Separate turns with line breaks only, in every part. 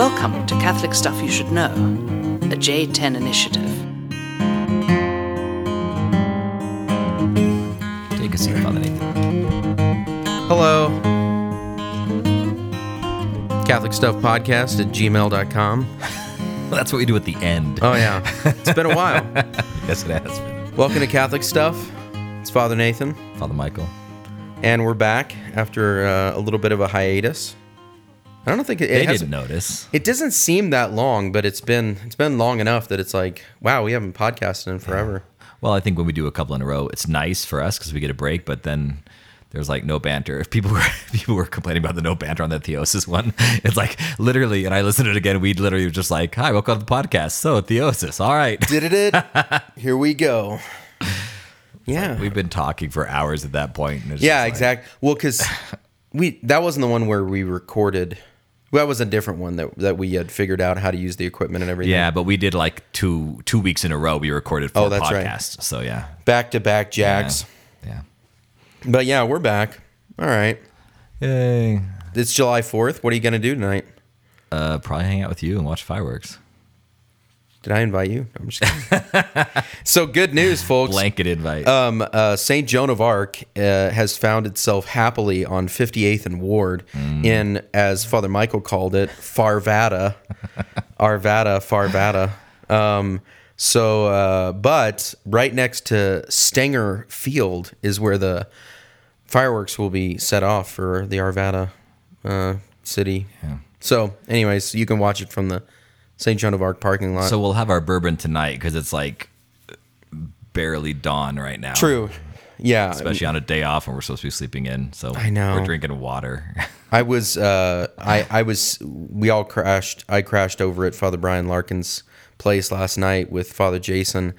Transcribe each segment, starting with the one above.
Welcome to Catholic Stuff You Should Know, a J10 initiative.
Take a seat, Father Nathan.
Hello. Catholic Stuff Podcast at gmail.com.
That's what we do at the end.
Oh, yeah. It's been a while.
Yes, it has been.
Welcome to Catholic Stuff. It's Father Nathan,
Father Michael.
and we're back after uh, a little bit of a hiatus. I don't think it,
They
it has
didn't notice.
It doesn't seem that long, but it's been it's been long enough that it's like, wow, we haven't podcasted in forever.
Well, I think when we do a couple in a row, it's nice for us because we get a break. But then there's like no banter. If people were people were complaining about the no banter on the Theosis one, it's like literally. And I listened to it again. We literally were just like, "Hi, welcome to the podcast." So Theosis, all right.
Did it? it? Here we go. Yeah.
We've been talking for hours at that point. And it's
Yeah,
like-
exactly. Well, because we that wasn't the one where we recorded. Well, that was a different one that that we had figured out how to use the equipment and everything.
Yeah, but we did like two two weeks in a row. We recorded four
Oh, that's right.
So yeah,
back to back jacks.
yeah.
But yeah, we're back. All right.
Yay.
It's July fourth. What are you gonna do tonight?
Uh, probably hang out with you and watch fireworks.
Did I invite you? I'm just kidding. so good news, folks.
Blanket invite.
Um, uh, St. Joan of Arc uh, has found itself happily on 58th and Ward in, as Father Michael called it, Farvada. Arvada, Farvada. Um, so, uh, but right next to Stenger Field is where the fireworks will be set off for the Arvada uh, city. So, anyways, you can watch it from the St. Joan of Arc parking lot.
So we'll have our bourbon tonight because it's like barely dawn right now.
True. Yeah.
Especially on a day off when we're supposed to be sleeping in. So
I know.
we're drinking water.
I was, uh, I, I was, we all crashed. I crashed over at Father Brian Larkin's place last night with Father Jason,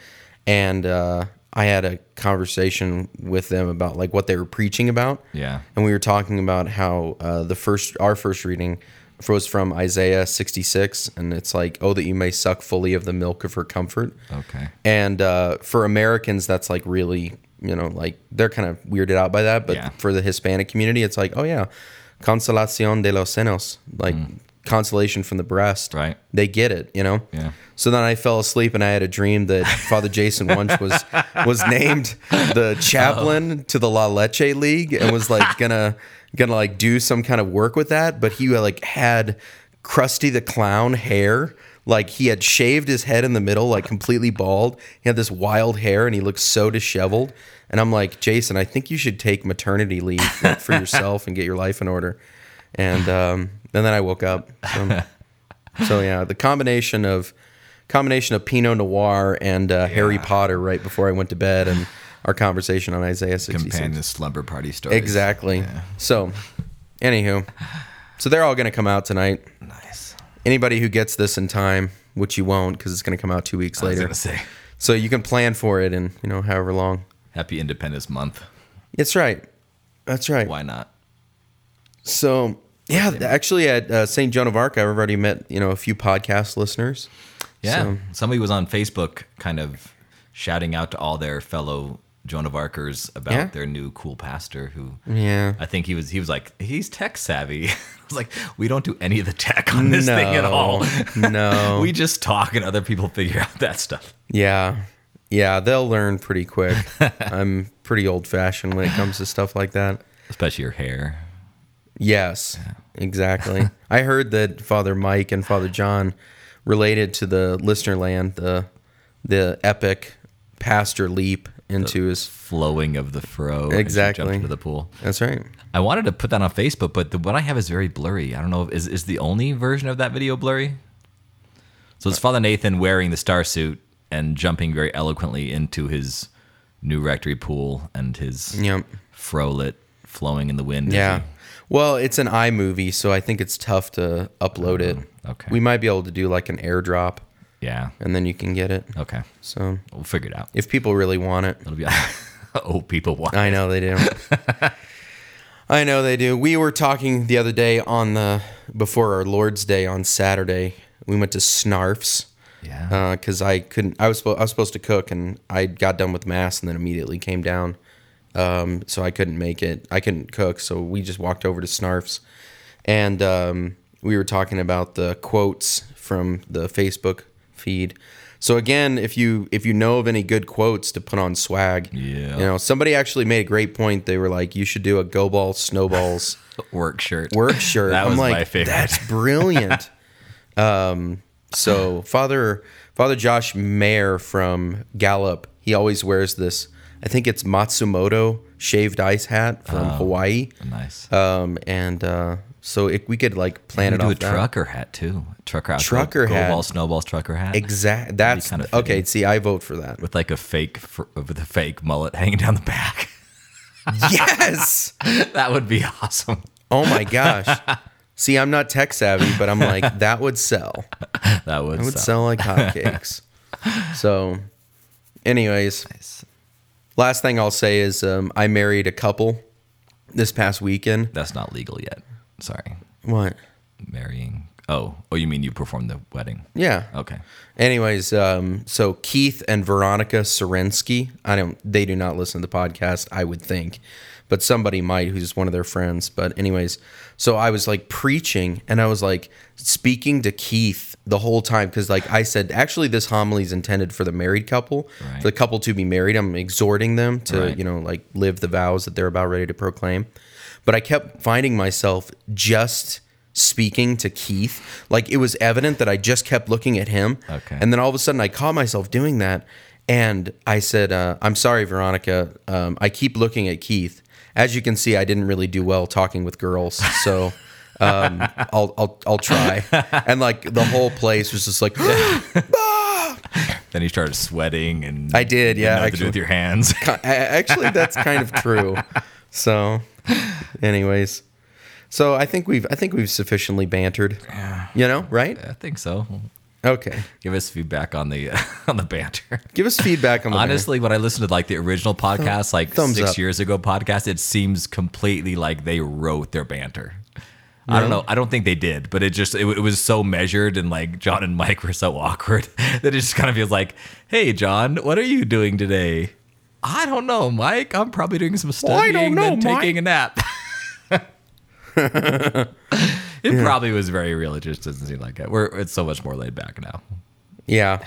and uh, I had a conversation with them about like what they were preaching about.
Yeah.
and we were talking about how uh, the first, our first reading was from Isaiah 66, and it's like, oh, that you may suck fully of the milk of her comfort.
okay.
And uh, for Americans, that's like really, you know, like they're kind of weirded out by that. But
Yeah.
for the Hispanic community, it's like, oh yeah, consolación de los senos, like consolation from the breast.
Right.
They get it, you know.
Yeah.
So then I fell asleep and I had a dream that Father Jason Wunsch was was named the chaplain to the La Leche League and was like gonna gonna like do some kind of work with that, but he like had Krusty the Clown hair. Like he had shaved his head in the middle, like completely bald. He had this wild hair and he looked so disheveled. And I'm like, Jason, I think you should take maternity leave like, for yourself and get your life in order. And um, and then I woke up. So, so yeah, the combination of combination of Pinot Noir and uh, Harry Potter right before I went to bed, and our conversation on Isaiah 66.
Companion slumber party story.
Exactly. So, anywho, so they're all going to come out tonight.
Nice.
Anybody who gets this in time, which you won't, because it's going to come out two weeks
I was
later. So you can plan for it in you know however long.
Happy Independence Month.
That's right. That's right.
Why not?
So yeah, actually at uh, St. Joan of Arc, I've already met you know a few podcast listeners.
Yeah.
So-
Somebody was on Facebook kind of shouting out to all their fellow Joan of Arcers about
Yeah.
their new cool pastor who
Yeah.
I think he was he was like, he's tech savvy. I was like, we don't do any of the tech on this thing at all.
no.
we just talk and other people figure out that stuff.
Yeah. Yeah, they'll learn pretty quick. I'm pretty old fashioned when it comes to stuff like that.
Especially your hair.
Yes, exactly. I heard that Father Mike and Father John related to the listener land, the the epic pastor leap into his
Flowing of the fro.
Exactly.
Into the pool.
That's right.
I wanted to put that on Facebook, but the what I have is very blurry. I don't know. Is is the only version of that video blurry? So it's Father Nathan wearing the star suit and jumping very eloquently into his new rectory pool and his
Yep.
frolet flowing in the wind.
Yeah. Well, it's an iMovie, so I think it's tough to upload it.
Oh, okay.
We might be able to do like an airdrop
yeah.
and then you can get it.
Okay.
So
We'll figure it out.
if people really want it.
It'll be. oh, people want.
I know they do. I know they do. We were talking the other day on the before our Lord's Day on Saturday. We went to Snarf's
Yeah.
Uh, because I couldn't. I was I was supposed to cook and I got done with mass and then immediately came down. Um, so I couldn't make it. I couldn't cook, so we just walked over to Snarf's, and um, we were talking about the quotes from the Facebook feed. So again, if you if you know of any good quotes to put on swag,
Yeah.
you know, somebody actually made a great point. They were like, you should do a go ball snowballs
Work shirt.
work shirt.
That
I'm
was
like,
my favorite.
that's brilliant. um, so Father Father Josh Mayer from Gallup, he always wears this. I think it's Matsumoto shaved ice hat from
Oh.
Hawaii.
Nice.
Um, and uh, so if we could like plan it
do
off
a
that.
trucker hat too. Trucker hat.
Trucker hat.
Ball snowballs trucker hat.
Exact. That's
kinda
okay. See, I vote for that.
with like a fake fr- with a fake mullet hanging down the back.
yes.
that would be awesome.
Oh my gosh. See, I'm not tech savvy, but I'm like that would sell.
That would,
It would
sell.
sell like hotcakes. so, anyways, last thing I'll say is um, I married a couple this past weekend.
That's not legal yet. Sorry.
What?
Marrying. Oh, oh, you mean you performed the wedding?
Yeah.
Okay.
Anyways, um, so Keith and Veronica Serensky, I don't, they do not listen to the podcast, I would think, but somebody might who's one of their friends. But, anyways, so I was like preaching and I was like speaking to Keith the whole time because, like, I said, actually, this homily is intended for the married couple,
Right.
for the couple to be married. I'm exhorting them to,
Right.
you know, like live the vows that they're about ready to proclaim. But I kept finding myself just speaking to Keith. Like it was evident that I just kept looking at him.
Okay.
And then all of a sudden I caught myself doing that. And I said, uh, I'm sorry, Veronica. Um, I keep looking at Keith. As you can see, I didn't really do well talking with girls. So. Um, I'll, I'll I'll try, and like the whole place was just like,
Then you started sweating and
I did, yeah,
to do
actually.
with your hands.
Actually, that's kind of true. So, anyways, so I think we've I think we've sufficiently bantered. You know, right?
I think so.
Okay.
Give us feedback on the on the banter.
Give us feedback on the
Honestly, when I listened to like the original podcast, like
thumbs
six
up.
years ago podcast, it seems completely like they wrote their banter. I don't know. I don't think they did, but it just it, it was so measured and like John and Mike were so awkward that it just kind of feels like, "Hey, John, what are you doing today?" I don't know, Mike. I'm probably doing some studying
don't know,
and taking a nap. it probably was very real. It just doesn't seem like it. We're it's so much more laid back now,
Yeah.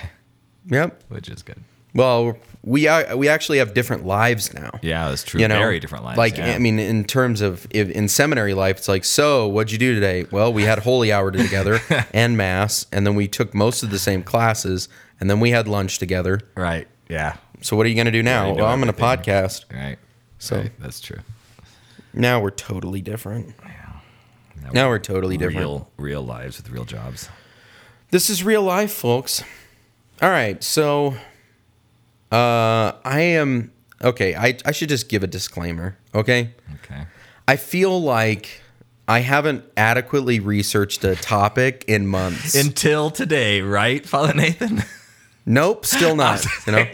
Yep.
which is good.
Well, we are, we actually have different lives now.
Yeah, that's true.
You know,
very different lives.
Like,
yeah.
I mean, in terms of if, in seminary life, it's like, so what'd you do today? Well, we had holy hour together and mass, and then we took most of the same classes, and then we had lunch together.
right? Yeah,
So what are you going to do now?
know
well, I'm going to podcast.
right.
So-
Right, that's true.
Now we're totally different. Yeah. Now we're totally different.
Real, real lives with real jobs.
This is real life, folks. All right, so uh I am okay, I I should just give a disclaimer, okay?
Okay.
I feel like I haven't adequately researched a topic in months.
Until today, right, Father Nathan?
nope, still not, you know.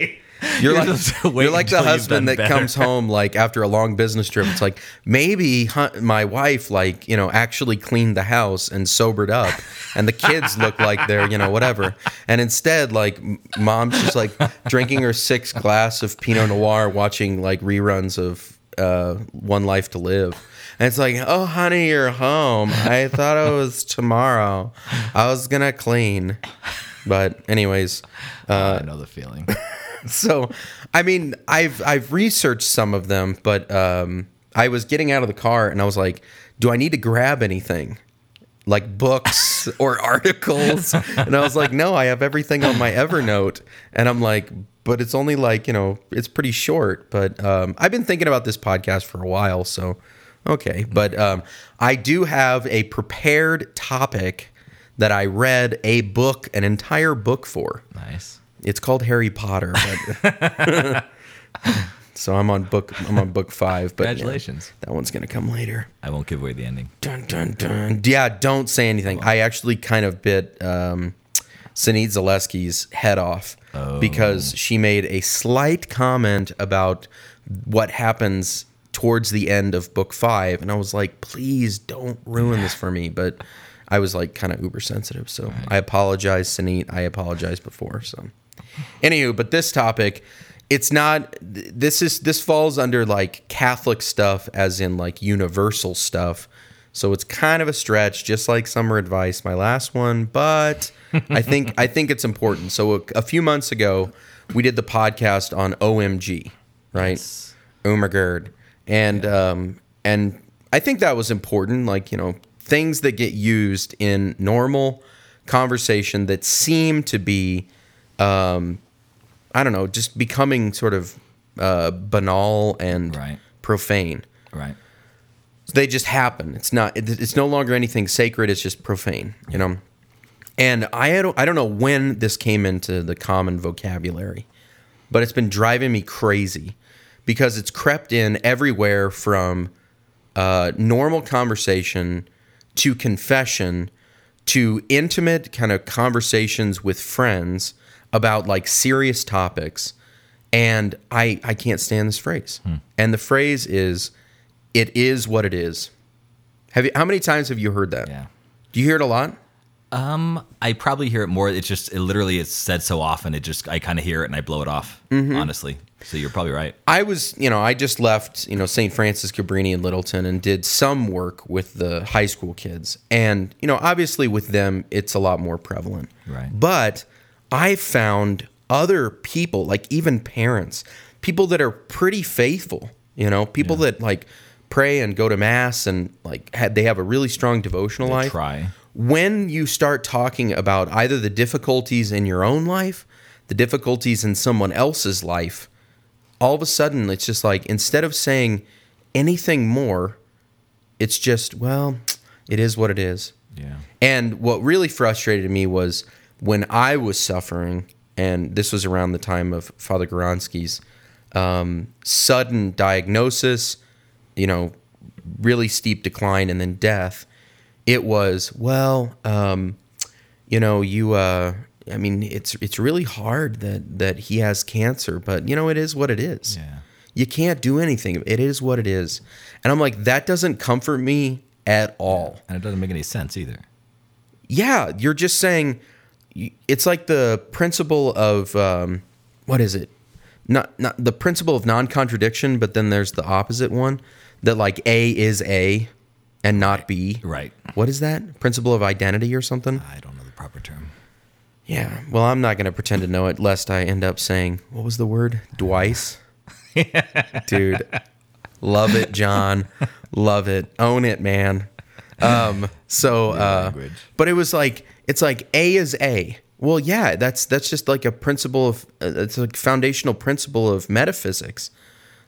You're
You're
like you're like the husband that
better.
comes home like after a long business trip. It's like maybe my wife like you know actually cleaned the house and sobered up, and the kids look like they're you know whatever. And instead, like mom's just like drinking her sixth glass of Pinot Noir, watching like reruns of uh, One Life to Live. And it's like, oh, honey, you're home. I thought it was tomorrow. I was gonna clean, but anyways, uh,
I know the feeling.
so i mean i've i've researched some of them but um i was getting out of the car and i was like do i need to grab anything? Like books or articles? And i was like no i have everything on my evernote. And i'm like but it's only like you know it's pretty short. But um i've been thinking about this podcast for a while so okay. But um i do have a prepared topic that i read a book an entire book for.
Nice.
It's called Harry Potter. But so I'm on book. I'm on book five. But
Congratulations.
that one's gonna come later.
I won't give away the ending.
Dun dun dun. Yeah, don't say anything. I actually kind of bit um, Sinit Zaleski's head off because she made a slight comment about what happens towards the end of book five, and I was like, please don't ruin this for me. But I was like kind of uber sensitive, so I apologize, Sinit. I apologized before. So, anywho, but this topic. It's not. This is this falls under like Catholic stuff, as in like universal stuff. So it's kind of a stretch, just like summer advice, my last one. But I think I think it's important. So a, a few months ago, we did the podcast on OMG, right?
Yes.
And um, and I think that was important. Like you know, things that get used in normal conversation that seem to be, um, I don't know, just becoming sort of uh, banal and
Right.
profane.
Right.
They just happen. It's not. it- It's no longer anything sacred. It's just profane. You know. And I don't. I don't know when this came into the common vocabulary, but it's been driving me crazy because it's crept in everywhere from uh, normal conversation to confession to intimate kind of conversations with friends about like serious topics and i i can't stand this phrase and the phrase is it is what it is have you how many times have you heard that
Yeah.
do you hear it a lot
Um, I probably hear it more. It's just it literally it's said so often. It just I kind of hear it and I blow it off.
Mm-hmm.
Honestly, so you're probably right.
I was, you know, I just left, you know, St. Francis Cabrini in Littleton and did some work with the high school kids. And, you know, obviously with them, it's a lot more prevalent.
Right.
But I found other people, like even parents, people that are pretty faithful, you know, people that like pray and go to mass and like had, they have a really strong devotional
They
life
try.
when you start talking about either the difficulties in your own life, the difficulties in someone else's life, all of a sudden it's just like instead of saying anything more, it's just, well, it is what it is.
Yeah.
And what really frustrated me was when I was suffering, and this was around the time of Father Goransky's um, sudden diagnosis, you know, really steep decline, and then death. It was well, um, you know, you. Uh, I mean, it's it's really hard that that he has cancer, but you know, it is what it is.
Yeah.
You can't do anything. It is what it is. And I'm like, that doesn't comfort me at all
And it doesn't make any sense either.
yeah, you're just saying it's like the principle of um, what is it? Not not the principle of non-contradiction, but then there's the opposite one that like A is A and not B.
Right.
What is that? Principle of identity or something?
I don't know the proper term.
Yeah. Well, I'm not going to pretend to know it lest I end up saying what was the word? Twice. Dude, love it, John. Love it. Own it, man. Um, so, uh, but it was like it's like A is A. Well, yeah, that's that's just like a principle of uh, it's a foundational principle of metaphysics.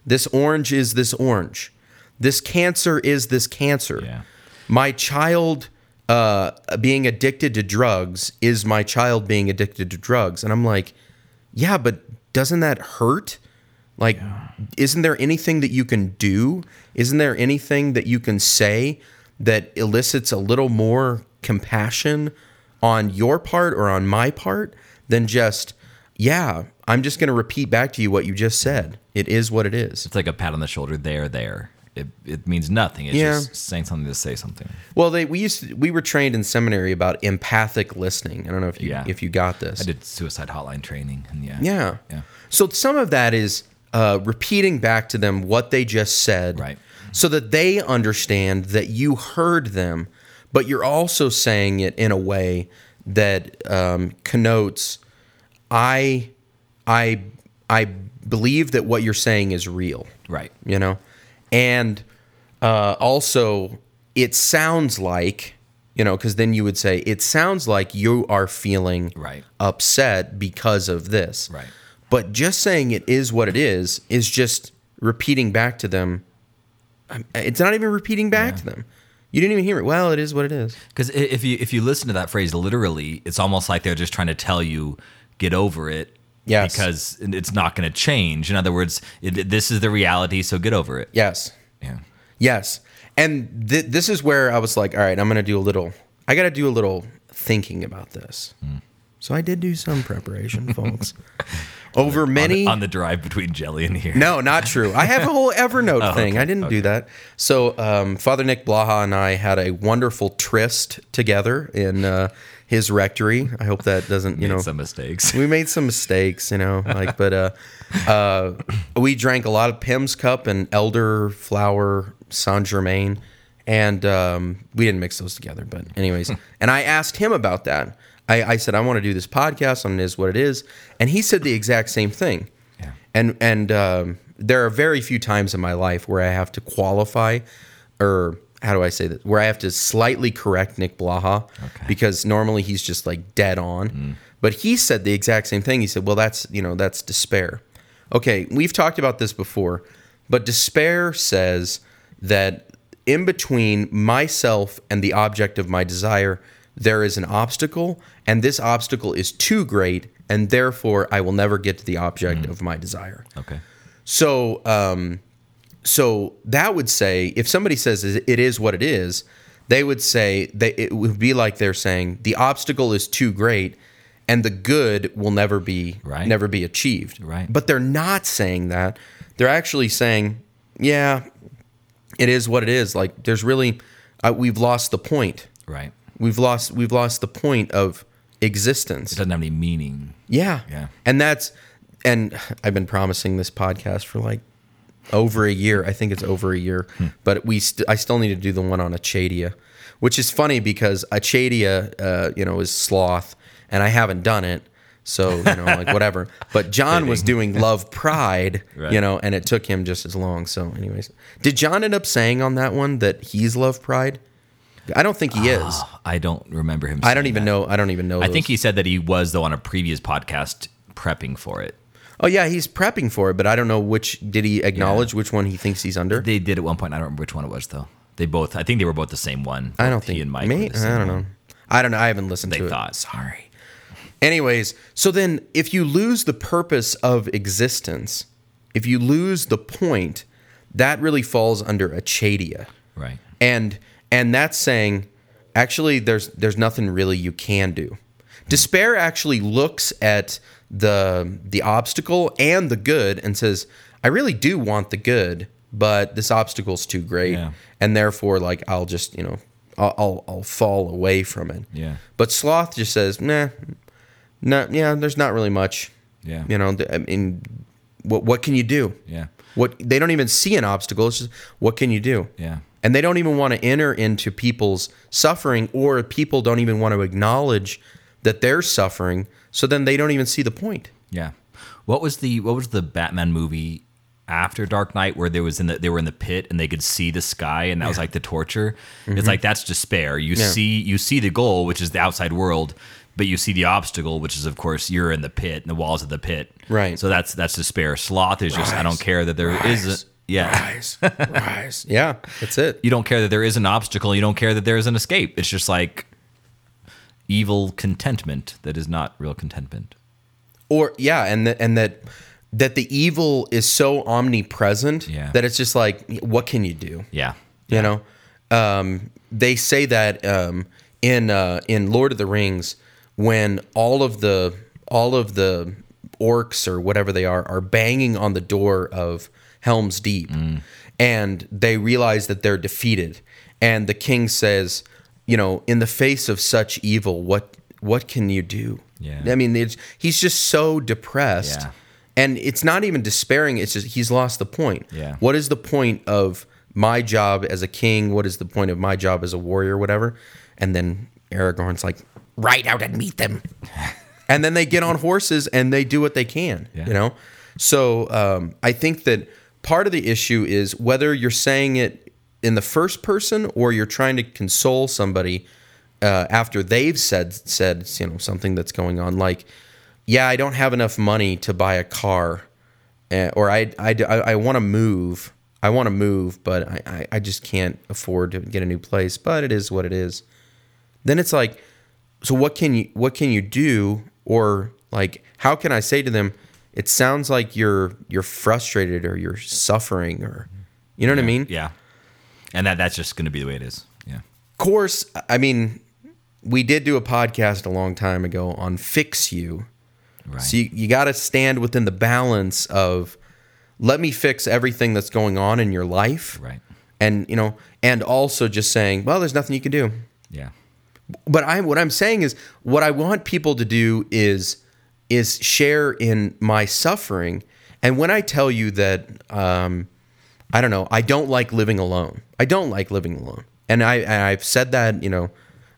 This orange is this orange. This cancer is this cancer.
Yeah.
My child uh, being addicted to drugs is my child being addicted to drugs, and I'm like, yeah, but doesn't that hurt? Like, isn't there anything that you can do? Isn't there anything that you can say that elicits a little more compassion on your part or on my part than just, yeah, I'm just going to repeat back to you what you just said. It is what it is.
It's like a pat on the shoulder. There, there. It, it means nothing. It's
Yeah.
just saying something to say something.
Well, they we used to, we were trained in seminary about empathic listening. I don't know if you
Yeah.
if you got this.
I did suicide hotline training, and yeah.
Yeah.
Yeah.
So some of that is uh, repeating back to them what they just said,
Right.
So that they understand that you heard them, but you're also saying it in a way that um, connotes, I, I, I believe that what you're saying is real
Right.
you know and uh, also it sounds like you know because then you would say it sounds like you are feeling
Right.
upset because of this
Right.
but just saying it is what it is is just repeating back to them it's not even repeating back to them you didn't even hear it well it is what it is
Because if you if you listen to that phrase literally, it's almost like they're just trying to tell you get over it.
Yes.
Because it's not going to change. In other words, it, this is the reality, so get over it.
yes
Yeah.
Yes. And th- this is where I was like, all right, I'm going to do a little, I got to do a little thinking about this. Hmm. So I did do some preparation, folks. Over many.
On the drive between Jelly and here.
no, not true. I have a whole Evernote thing. I didn't do that. So um, Father Nick Blaha and I had a wonderful tryst together in uh, his rectory. I hope that doesn't, you know,
some mistakes.
we made some mistakes, you know, like, but uh, uh, we drank a lot of Pimm's Cup and elderflower Saint Germain, and um, we didn't mix those together. But anyways, and I asked him about that. I, I said I want to do this podcast on it is what it is, and he said the exact same thing.
Yeah.
And and um, there are very few times in my life where I have to qualify, or how do I say that? Where I have to slightly correct Nick Blaha
Okay.
because normally he's just like dead on. But he said the exact same thing. He said, "Well, that's you know that's despair." Okay, we've talked about this before, but despair says that in between myself and the object of my desire, there is an obstacle, and this obstacle is too great, and therefore I will never get to the object of my desire.
Okay.
So, um, so that would say if somebody says it is what it is, they would say that it would be like they're saying the obstacle is too great, and the good will never be
Right.
never be achieved.
Right.
But they're not saying that. They're actually saying, yeah, it is what it is. Like there's really, uh, we've lost the point.
Right.
We've lost we've lost the point of existence.
It doesn't have any meaning.
Yeah.
Yeah.
And that's and I've been promising this podcast for like over a year. I think it's over a year. But we st- I still need to do the one on acedia, which is funny because acedia uh, you know, is sloth and I haven't done it. So, you know, like whatever. But John was doing Love Pride,
Right.
you know, and it took him just as long. So, anyways. Did John end up saying on that one that he's Love Pride? I don't think he is.
I don't remember him.
I don't even
that.
know. I don't even know.
I think he said that he was though on a previous podcast prepping for it.
Oh yeah, he's prepping for it, but I don't know which. Did he acknowledge which one he thinks he's under?
They did at one point. I don't remember which one it was though. They both. I think they were both the same one.
I don't think
he and Mike.
May-
were the same
I don't
one.
know. I don't know. I haven't listened
They
to
thought.
it. Sorry. Anyways, so then if you lose the purpose of existence, if you lose the point, that really falls under acedia.
Right.
and and that's saying actually there's there's nothing really you can do despair actually looks at the the obstacle and the good and says i really do want the good but this obstacle's too great
Yeah.
and therefore like i'll just you know I'll, I'll i'll fall away from it
Yeah.
but sloth just says nah no yeah there's not really much
Yeah.
you know i mean what what can you do
Yeah.
what they don't even see an obstacle it's just what can you do
Yeah.
And they don't even want to enter into people's suffering or people don't even want to acknowledge that they're suffering so then they don't even see the point
Yeah. What was the What was the Batman movie after Dark Knight where there was in the they were in the pit and they could see the sky and that was like the torture? It's like that's despair. You
Mm-hmm. Yeah.
see you see the goal, which is the outside world, but you see the obstacle, which is of course you're in the pit and the walls of the pit.
Right.
So that's that's despair. Sloth is just I don't care that there is
Rise.
a yeah.
rise rise yeah that's it
You don't care that there is an obstacle. You don't care that there is an escape. It's just like evil contentment that is not real contentment.
or yeah and that and that that the evil is so omnipresent
Yeah.
that it's just like what can you do
Yeah.
you know um, they say that um, in uh, in Lord of the Rings when all of the all of the orcs or whatever they are are banging on the door of Helm's Deep. And they realize that they're defeated. And the king says you know in the face of such evil what what can you do?
Yeah.
I mean it's, he's just so depressed.
Yeah.
and it's not even despairing it's just he's lost the point.
Yeah.
what is the point of my job as a king? What is the point of my job as a warrior whatever? And then aragorn's like ride out and meet them. And then they get on horses and they do what they can
Yeah.
you know? So um, i think that part of the issue is whether you're saying it in the first person or you're trying to console somebody uh, after they've said said you know something that's going on. Like yeah i don't have enough money to buy a car uh, or i i, I, want to move. I want to move but I, I i just can't afford to get a new place but it is what it is. Then it's like so what can you what can you do? Or like how can i say to them it sounds like you're you're frustrated or you're suffering or you know what i mean
Yeah. And that that's just going to be the way it is. Yeah.
Of course, I mean, we did do a podcast a long time ago on fix you.
Right.
So you, you got to stand within the balance of let me fix everything that's going on in your life.
Right.
And, you know, and also just saying, well, there's nothing you can do.
Yeah.
But I what I'm saying is what I want people to do is is share in my suffering. And when I tell you that um I don't know, I don't like living alone. I don't like living alone. And I and I've said that, you know,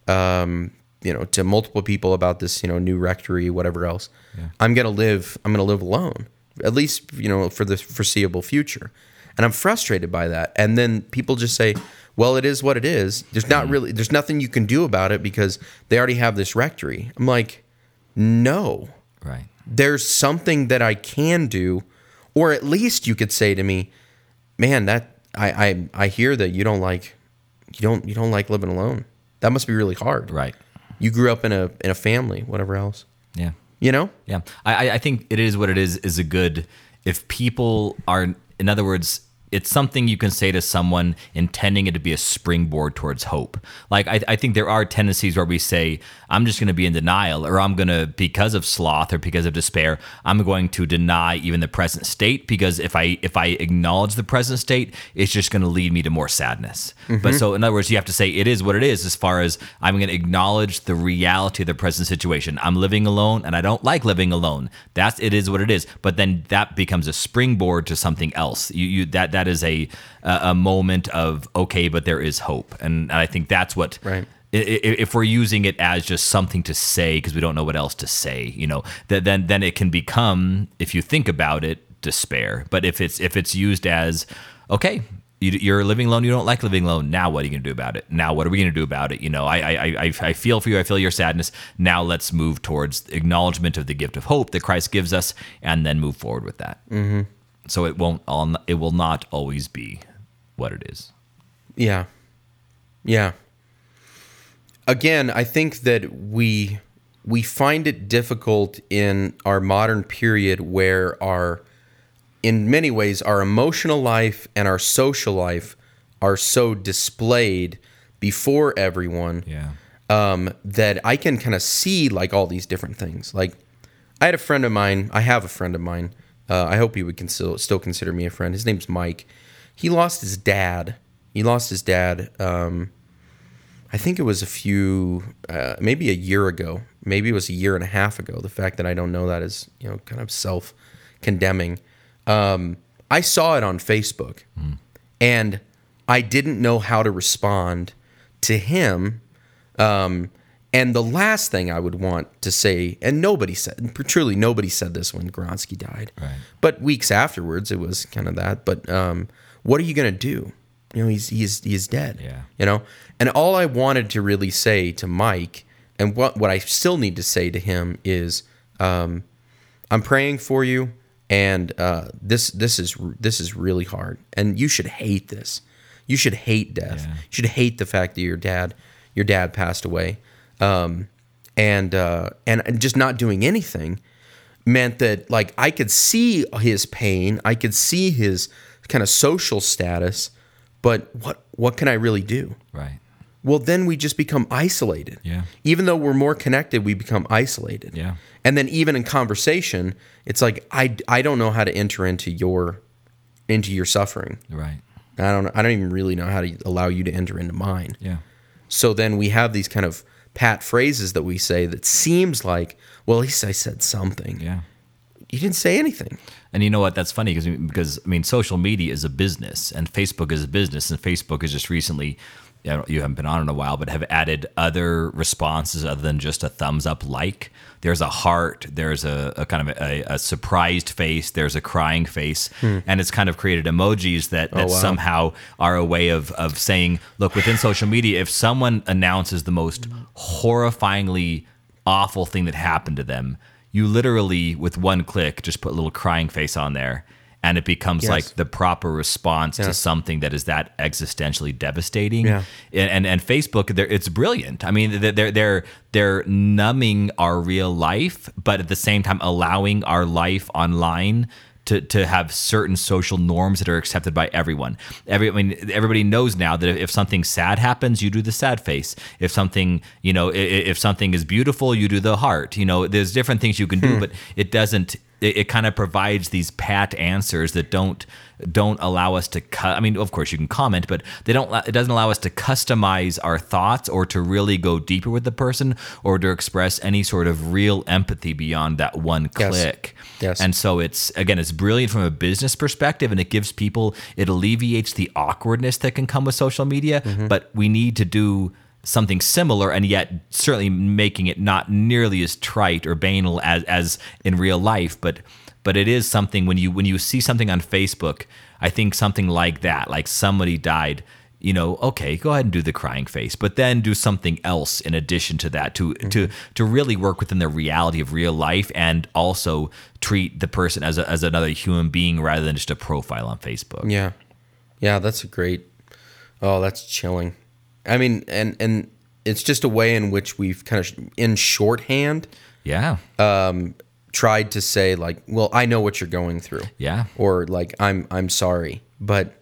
um, you know, to multiple people about this, you know, new rectory, whatever else. I'm gonna live. I'm gonna live alone, at least you know for the foreseeable future. And I'm frustrated by that. And then people just say, "Well, it is what it is. There's not really. There's nothing you can do about it because they already have this rectory." I'm like, no
Right.
there's something that I can do, or at least you could say to me, "Man, that I I, I hear that you don't like you don't you don't like living alone. That must be really hard.
Right.
You grew up in a in a family, whatever else.
Yeah.
You know?
Yeah, I, I- I think it is what it is. Is a good if people are, in other words, it's something you can say to someone intending it to be a springboard towards hope. Like I, I think there are tendencies where we say, "I'm just going to be in denial," or "I'm going to because of sloth or because of despair, I'm going to deny even the present state because if I if I acknowledge the present state, it's just going to lead me to more sadness." But mm-hmm. so in other words, you have to say it is what it is as far as I'm going to acknowledge the reality of the present situation. I'm living alone and I don't like living alone. That's it is what it is. But then that becomes a springboard to something else. You, you that that is a a moment of okay, but there is hope, and I think that's what
Right.
If we're using it as just something to say because we don't know what else to say, you know, that then then it can become, if you think about it, despair. But if it's if it's used as okay, you, you're living alone, you don't like living alone. Now what are you going to do about it? Now what are we going to do about it? You know, I, I I I feel for you. I feel your sadness. Now let's move towards acknowledgement of the gift of hope that Christ gives us, and then move forward with that. Mm-hmm. So it won't all. It will not always be what it is.
Yeah. Yeah. Again, I think that we we find it difficult in our modern period where our in many ways our emotional life and our social life are so displayed before everyone
Yeah.
um, that I can kind of see like all these different things. Like I had a friend of mine. I have a friend of mine. Uh, I hope he would still still consider me a friend. His name's Mike. He lost his dad. He lost his dad. Um, I think it was a few, uh, maybe a year ago. Maybe it was a year and a half ago. The fact that I don't know that is, you know, kind of self condemning. Um, I saw it on Facebook, and I didn't know how to respond to him. Um, and the last thing I would want to say, and nobody said, truly nobody said this when Gronsky died.
Right.
But weeks afterwards, it was kind of that. But um, what are you gonna do? You know, he's he's he's dead.
Yeah.
You know, and all I wanted to really say to Mike, and what what I still need to say to him is, um, I'm praying for you, and uh, this this is this is really hard, and you should hate this. You should hate death.
Yeah.
You should hate the fact that your dad your dad passed away, um, and uh, and just not doing anything meant that like I could see his pain, I could see his kind of social status, but what what can I really do?
Right.
Well, then we just become isolated.
Yeah.
Even though we're more connected, we become isolated.
Yeah.
And then even in conversation, it's like I I don't know how to enter into your into your suffering.
Right.
I don't I don't even really know how to allow you to enter into mine.
Yeah.
So then we have these kind of pat phrases that we say that seems like, well, at least I said something.
Yeah.
You didn't say anything.
And you know what? That's funny because because I mean, social media is a business, and Facebook is a business, and Facebook has just recently. You, haven't been on in a while, but have added other responses other than just a thumbs up like. There's a heart. There's a, a kind of a, a surprised face. There's a crying face, and it's kind of created emojis that, that
Hmm. Oh, wow.
somehow are a way of of saying, look, within social media, if someone announces the most horrifyingly awful thing that happened to them, you literally with one click just put a little crying face on there and it becomes
Yes.
like the proper response
Yeah.
to something that is that existentially devastating
Yeah.
and, and and Facebook it's brilliant I mean they're they're they're numbing our real life but at the same time allowing our life online to, to have certain social norms that are accepted by everyone. Every, I mean, everybody knows now that if, if something sad happens, you do the sad face. If something, you know, if, if something is beautiful, you do the heart. You know, there's different things you can do, hmm. but it doesn't it, it kind of provides these pat answers that don't don't allow us to cut. I mean, of course, you can comment, but they don't. It doesn't allow us to customize our thoughts or to really go deeper with the person or to express any sort of real empathy beyond that one
Yes.
click.
Yes.
And so it's again, it's brilliant from a business perspective, and it gives people it alleviates the awkwardness that can come with social media.
Mm-hmm.
But we need to do something similar, and yet certainly making it not nearly as trite or banal as as in real life. But but it is something when you when you see something on Facebook, I think something like that, like somebody died. You know, okay, go ahead and do the crying face, but then do something else in addition to that to mm-hmm. to to really work within the reality of real life and also treat the person as a, as another human being rather than just a profile on Facebook.
Yeah. Yeah, that's a great. Oh, that's chilling. I mean, and and it's just a way in which we've kind of in shorthand
Yeah, um,
tried to say like, well, I know what you're going through.
yeah,
Or like I'm I'm sorry, but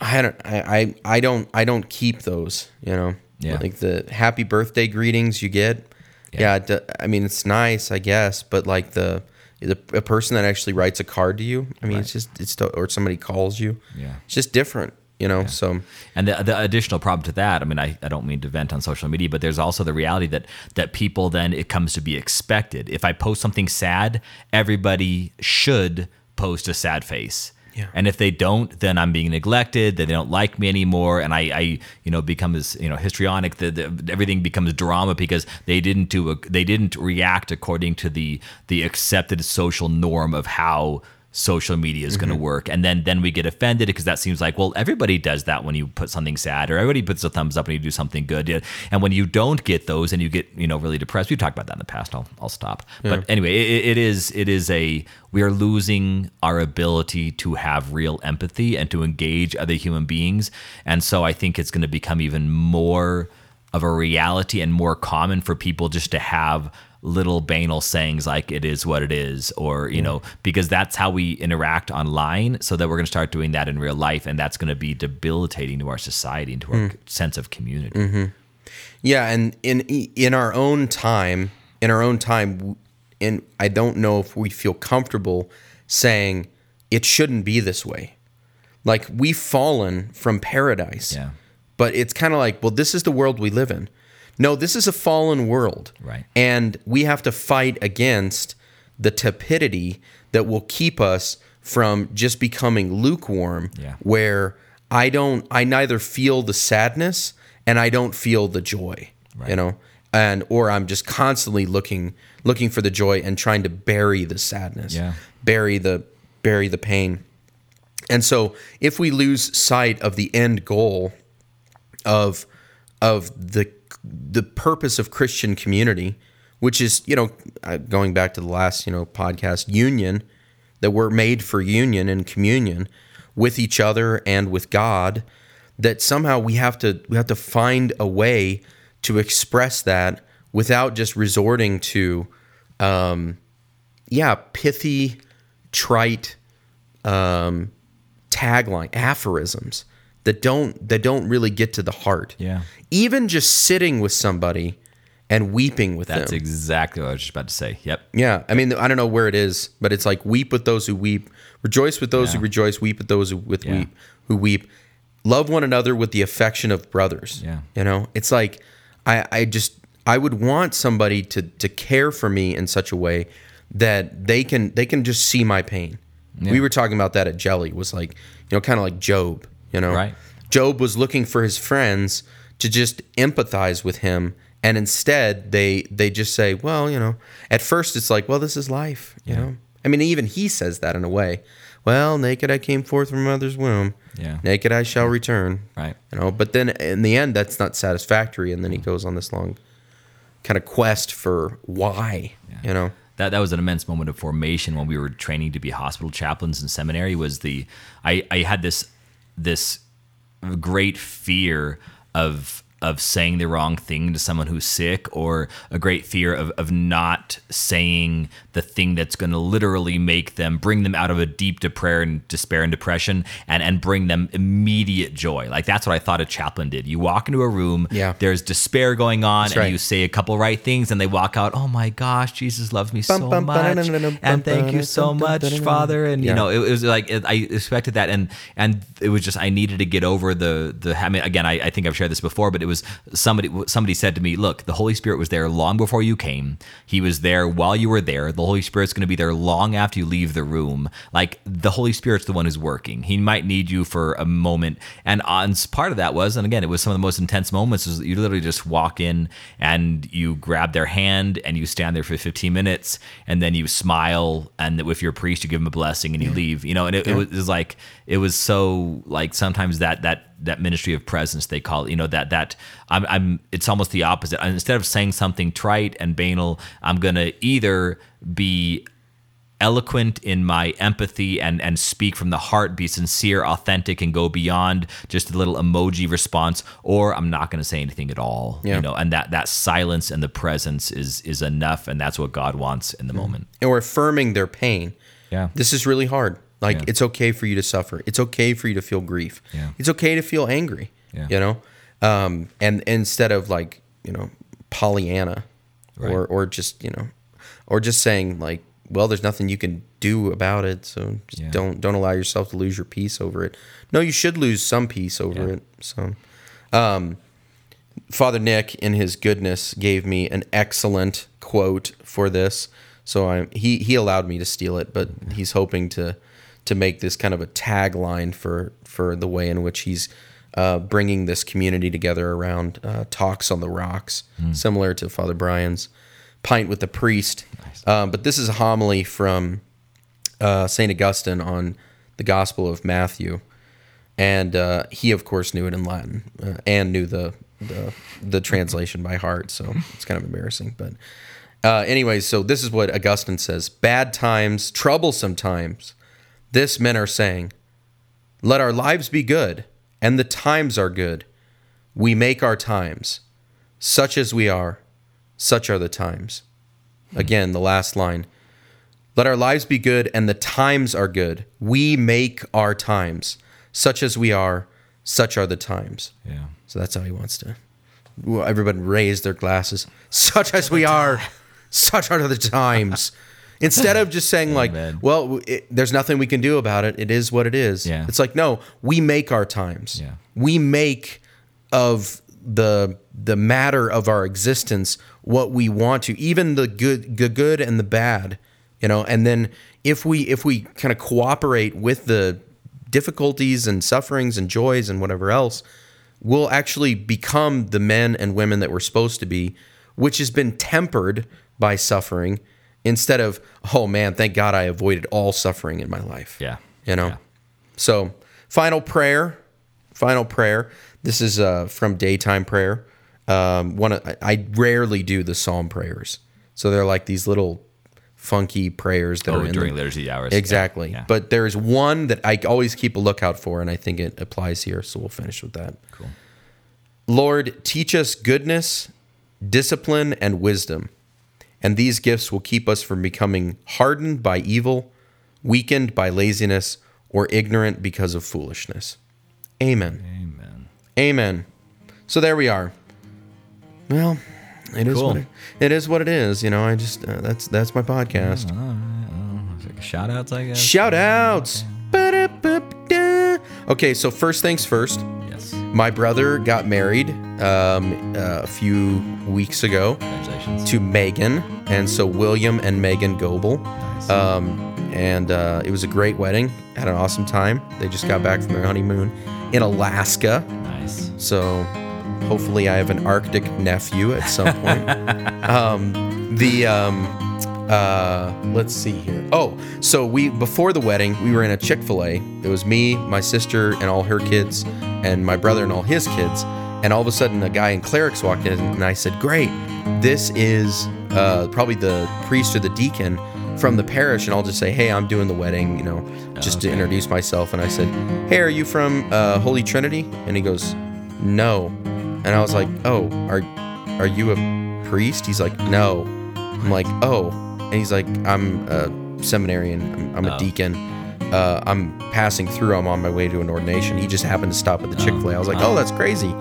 I don't I I, I don't I don't keep those, you know.
Yeah.
Like the happy birthday greetings you get. Yeah, do- I mean it's nice, I guess, but like the the a person that actually writes a card to you, I mean, it's just it's or somebody calls you.
Yeah.
It's just different, you know. So
And the, the additional problem to that, I mean, I, I don't mean to vent on social media, but there's also the reality that that people then it comes to be expected. If I post something sad, everybody should post a sad face.
Yeah.
And if they don't, then I'm being neglected. Then they don't like me anymore, and I, I you know, become as you know histrionic. The, the, everything becomes drama because they didn't do a, they didn't react according to the the accepted social norm of how social media is going to mm-hmm. work. And then then we get offended because that seems like well everybody does that when you put something sad or everybody puts a thumbs up when you do something good. And when you don't get those and you get you know really depressed we've talked about that in the past i'll, I'll stop. But anyway it, it is it is a we are losing our ability to have real empathy and to engage other human beings. And so i think it's going to become even more of a reality and more common for people just to have little banal sayings like it is what it is or you know because that's how we interact online so that we're going to start doing that in real life and that's going to be debilitating to our society and to our mm. sense of community mm-hmm.
yeah, and in in our own time, in our own time, and I don't know if we feel comfortable saying it shouldn't be this way. Like we've fallen from paradise.
Yeah.
But it's kind of like, well, this is the world we live in. No, this is a fallen world.
Right.
And we have to fight against the tepidity that will keep us from just becoming lukewarm
Yeah.
where I don't I neither feel the sadness and I don't feel the joy. You know? And or I'm just constantly looking looking for the joy and trying to bury the sadness.
Yeah.
Bury the bury the pain. And so if we lose sight of the end goal of of the the purpose of Christian community, which is you know uh, going back to the last you know podcast union that we're made for union and communion with each other and with God that somehow we have to we have to find a way to express that without just resorting to um yeah pithy trite um tagline aphorisms that don't that don't really get to the heart.
Yeah.
even just sitting with somebody and weeping with that.
that's
them.
exactly what i was just about to say. Yep.
Yeah. I mean i don't know where it is but it's like weep with those who weep. Rejoice with those who rejoice. Weep with those who with
Yeah.
weep who weep. Love one another with the affection of brothers.
Yeah.
you know? It's like i i just i would want somebody to to care for me in such a way that they can they can just see my pain. We were talking about that at jelly. Was like you know kind of like job you know
Right.
Job was looking for his friends to just empathize with him and instead they they just say, well, you know, at first it's like, well, this is life, you know. I mean, even he says that in a way. Well, naked I came forth from mother's womb.
Yeah.
Naked I shall return.
Right.
You know, but then in the end that's not satisfactory and then he mm. goes on this long kind of quest for why, you know.
that that was an immense moment of formation when we were training to be hospital chaplains in seminary was the I, I had this this great fear of of saying the wrong thing to someone who's sick or a great fear of, of not saying the thing that's going to literally make them bring them out of a deep despair and despair and depression and and bring them immediate joy like that's what i thought a chaplain did you walk into a room
Yeah.
there's despair going on and
right.
you say a couple right things and they walk out oh my gosh jesus loves me so much and thank you so much father and you know it, was like it, I expected that, and and it was just I needed to get over the the. I mean, again, I, I think I've shared this before, but it was somebody somebody said to me, "Look, the Holy Spirit was there long before you came. He was there while you were there. The Holy Spirit's going to be there long after you leave the room. Like the Holy Spirit's the one who's working. He might need you for a moment, and uh, on part of that was, and again, it was some of the most intense moments. Is you literally just walk in and you grab their hand and you stand there for 15 minutes, and then you smile, and if you're a priest, you give them a blessing and you leave. You know, and it, it was like it was so like sometimes that that that ministry of presence they call it. You know that that I'm I'm it's almost the opposite. Instead of saying something trite and banal, I'm gonna either be eloquent in my empathy and and speak from the heart be sincere authentic and go beyond just a little emoji response or i'm not going to say anything at all
Yeah.
you know and that that silence and the presence is is enough and that's what god wants in the mm-hmm. moment
or affirming their pain.
Yeah.
This is really hard. Like
Yeah.
it's okay for you to suffer. It's okay for you to feel grief.
Yeah.
It's okay to feel angry.
Yeah.
You know? Um, and instead of like, you know, Pollyanna
Right.
or or just, you know, or just saying like, well, there's nothing you can do about it, so just
Yeah.
don't don't allow yourself to lose your peace over it. No, you should lose some peace over it. So um, Father Nick, in his goodness, gave me an excellent quote for this. So I he he allowed me to steal it, but he's hoping to to make this kind of a tagline for for the way in which he's uh, bringing this community together around uh, talks on the rocks, similar to Father Brian's pint with the priest. Um, but this is a homily from uh, Saint Augustine on the Gospel of Matthew, and uh, he of course knew it in Latin uh, and knew the, the the translation by heart. So it's kind of embarrassing, but uh, anyways, so this is what Augustine says: Bad times, troublesome times. This men are saying, "Let our lives be good, and the times are good. We make our times, such as we are, such are the times." Again, the last line. Let our lives be good, and the times are good. We make our times. Such as we are, such are the times.
yeah
So that's how he wants to. well, Everybody raise their glasses. Such as we are, such are the times. Instead of just saying like,
Amen.
"Well, it, there's nothing we can do about it. It is what it is."
Yeah.
It's like, no, we make our times.
Yeah.
We make of the the matter of our existence what we want to, even the good, the good and the bad. You know, and then if we if we kind of cooperate with the difficulties and sufferings and joys and whatever else, we'll actually become the men and women that we're supposed to be, which has been tempered by suffering instead of, oh man, thank God I avoided all suffering in my life.
yeah
You know?
Yeah.
So, final prayer. Final prayer. This is uh, from daytime prayer. Um, one of, I- rarely do the psalm prayers, so they're like these little funky prayers that
oh
are in
during
the,
liturgy hours
Exactly.
yeah, yeah.
But there's one that I always keep a lookout for, and I think it applies here. So we'll finish with that.
Cool.
Lord, teach us goodness, discipline, and wisdom. And these gifts will keep us from becoming hardened by evil, weakened by laziness, or ignorant because of foolishness. Amen.
amen
Amen. So there we are. Well, it is
Cool.
what it, it is. What it is. You know, I just uh, that's that's my podcast.
shout outs i guess
Shout outs. Ba-da-ba-ba-da. Okay, so first things first. My brother got married um, uh, a few weeks ago
congratulations
to Megan, and so William and Megan Goebel. Um, and uh, it was a great wedding. Had an awesome time. They just got back from their honeymoon in Alaska.
nice
So hopefully I have an Arctic nephew at some point. um, the um, uh, let's see here. Oh, so we before the wedding we were in a Chick Fil A. It was me, my sister, and all her kids, and my brother and all his kids. And all of a sudden, a guy in clerics walked in, and I said, "Great, this is uh, probably the priest or the deacon." From the parish, and I'll just say, "Hey, I'm doing the wedding," you know, just to introduce myself. And I said, "Hey, are you from uh, Holy Trinity?" And he goes, no. and I was like, "Oh, are are you a priest?" He's like, "No." I'm like, "Oh," and he's like, "I'm a seminarian. I'm, I'm a
Oh.
deacon. Uh, I'm passing through. I'm on my way to an ordination." He just happened to stop at the Chick Fil A. I was like, "Oh, that's crazy."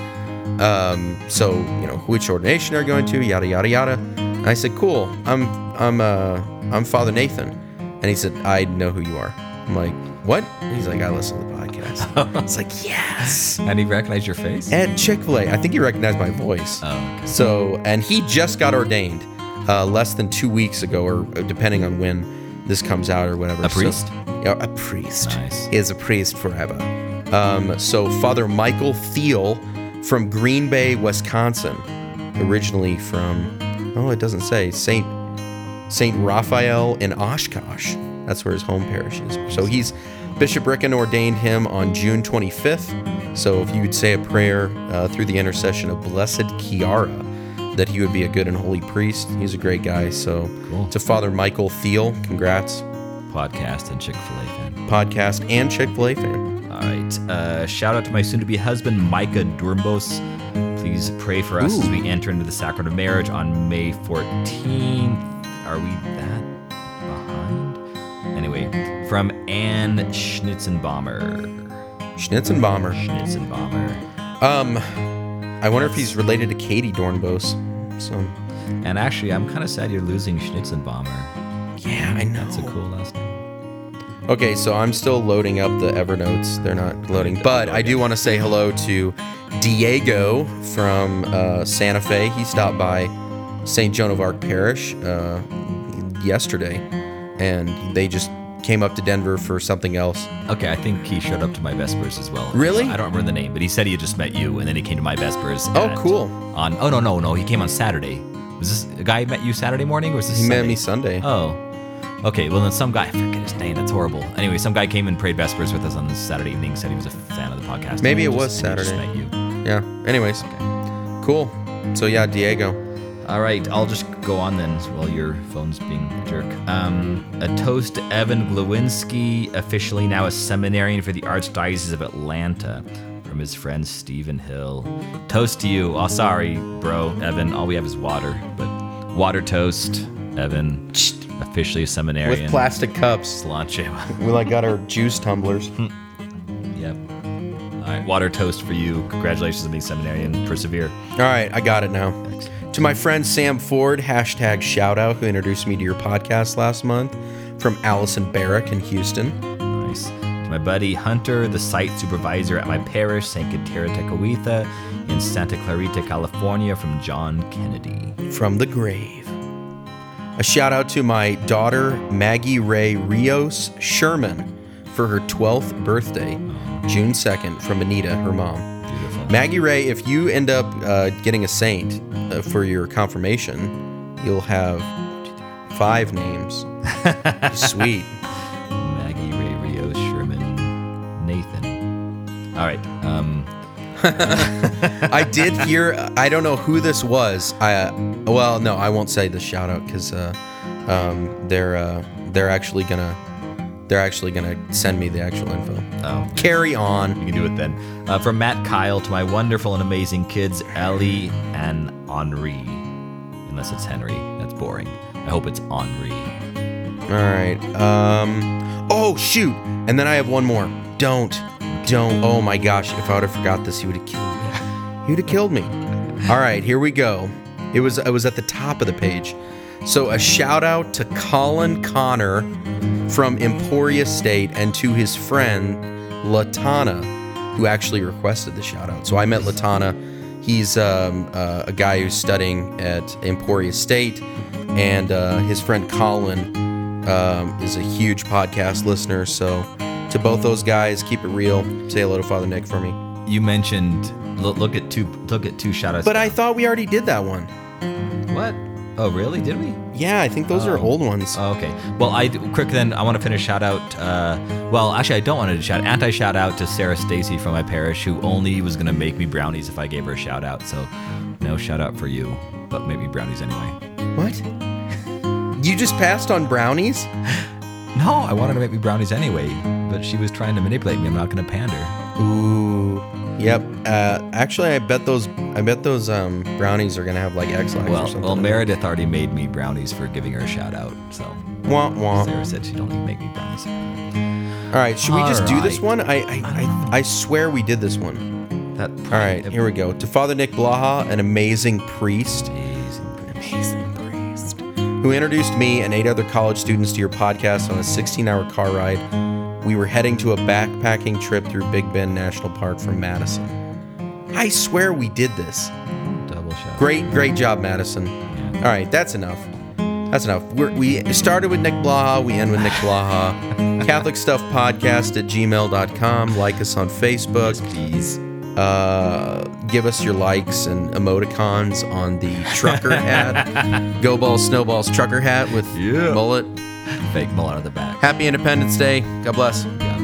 Um, so you know, which ordination are you going to? Yada yada yada. And I said, "Cool. I'm I'm uh I'm Father Nathan." And he said, "I know who you are." I'm like, "What?" And he's like, "I listen to the podcast." I was like, "Yes."
And he recognized your face?
At Chick Fil A, I think he recognized my voice.
oh, okay.
So, and he just got ordained uh, less than two weeks ago, or uh, depending on when this comes out or whatever.
A
So-
priest?
yeah, a priest.
Nice.
He is a priest forever. Um, so, Father Michael Thiel from Green Bay, Wisconsin, originally from, oh, it doesn't say, Saint Saint Raphael in Oshkosh. That's where his home parish is. So he's Bishop Ricken ordained him on June 25th. So if you would say a prayer uh, through the intercession of Blessed Chiara, that he would be a good and holy priest. He's a great guy. So
Cool.
to Father Michael Thiel, congrats.
Podcast and Chick fil A fan.
Podcast and Chick Fil A fan.
All right. Uh, shout out to my soon to be husband, Micah Dornbos. Please pray for us as we enter into the sacrament of marriage on May 14th. Are we that behind? Anyway, from Anne Schnitzenbaumer.
Schnitzenbomber.
Schnitzenbaumer.
Um, I wonder if he's related to Katie Dornbos. So
And actually, I'm kind of sad you're losing Schnitzenbaumer.
yeah, I know.
That's a cool last name.
Okay, so I'm still loading up the Evernotes. They're not loading, but I do want to say hello to Diego from uh, Santa Fe. He stopped by St. Joan of Arc Parish uh, yesterday, and they just came up to Denver for something else.
Okay, I think he showed up to my Vespers as well.
Really?
I don't remember the name, but he said he had just met you, and then he came to my Vespers.
Oh,
at-
cool.
On oh no no no, he came on Saturday. Was this a guy who met you Saturday morning, or was this?
He met
Sunday?
me Sunday.
Oh, okay. Well, then some guy, I forget his name. That's horrible. Anyway, some guy came and prayed Vespers with us on this Saturday evening. Said he was a fan of the podcast.
Maybe
and
it
he
was
just- and he just
Saturday.
met you.
Yeah. Anyways, cool. So yeah, Diego.
All right, I'll just go on then while your phone's being a jerk. Um, a toast to Evan Glowinski, officially now a seminarian for the Archdiocese of Atlanta, from his friend Stephen Hill. Toast to you. Oh, sorry, bro, Evan. All we have is water, but water toast, Evan, officially a seminarian.
With plastic cups. We like got our juice tumblers.
yep. All right, water toast for you. Congratulations on being seminarian. Persevere.
All right, I got it now. To my friend Sam Ford, hashtag shout out, who introduced me to your podcast last month, from Allison Barrick in Houston.
Nice. To my buddy Hunter, the site supervisor at my parish, St. Kateri Tekakwitha, in Santa Clarita, California, from John Kennedy.
from the grave. A shout out to my daughter, Maggie Ray Rios Sherman, for her 12th birthday, June 2nd, from Anita, her mom. Maggie Ray, if you end up uh, getting a saint uh, for your confirmation, you'll have five names. Sweet.
Maggie Ray Rios Sherman Nathan. All right. Um,
I did hear. I don't know who this was. I uh, well, no, I won't say the shout out because uh, um, they're uh, they're actually gonna they're actually gonna send me the actual info.
oh,
Carry on.
you can do it then. Uh, from Matt Kyle to my wonderful and amazing kids, Ellie and Henri. Unless it's Henry. That's boring. I hope it's Henri.
All right. Um. Oh shoot! And then I have one more. Don't, don't. Oh my gosh! If I would have forgot this, he would have killed me. He would have killed me. All right, here we go. It was. It was at the top of the page. So a shout out to Colin Connor from Emporia State and to his friend Latana, who actually requested the shout out. So I met Latana. He's um, uh, a guy who's studying at Emporia State, and uh, his friend Colin um, is a huge podcast listener. So to both those guys, keep it real. Say hello to Father Nick for me.
You mentioned look, look at two look at two shout outs.
But I thought we already did that one.
what? Oh really? Did we?
Yeah, I think those are
Oh.
old ones.
Oh, okay. Well, I quick then. I want to finish shout out. Uh, well, actually, I don't want to shout anti shout out to Sarah Stacy from my parish, who only was gonna make me brownies if I gave her a shout out. So, no shout out for you, but make me brownies anyway.
What? You just passed on brownies?
No, I wanted to make me brownies anyway, but she was trying to manipulate me. I'm not gonna pander.
Ooh. Yep. Uh, actually, I bet those. I bet those um, brownies are gonna have like Ex-Lax or
Well,
something.
well, Meredith already made me brownies for giving her a shout out. So
Wah, wah.
Sarah said she don't even make me brownies.
All right. Should we just do this
All
one? I I, I I swear we did this one.
That
All right. Here we go. To Father Nick Blaha, an amazing priest.
Amazing priest.
who introduced me and eight other college students to your podcast on a 16 hour car ride. We were heading to a backpacking trip through Big Bend National Park from Madison. I swear we did this.
Double shout.
Great, great job, Madison. All right, that's enough. That's enough. We're, we started with Nick Blaha, we end with Nick Blaha. Catholic Stuff Podcast at gmail.com. Like us on Facebook.
Please.
Uh, give us your likes and emoticons on the trucker hat. Go Balls, Snowballs trucker hat with
Yeah.
mullet.
Fake mullet on the back.
Happy Independence Day. God bless.
Yeah.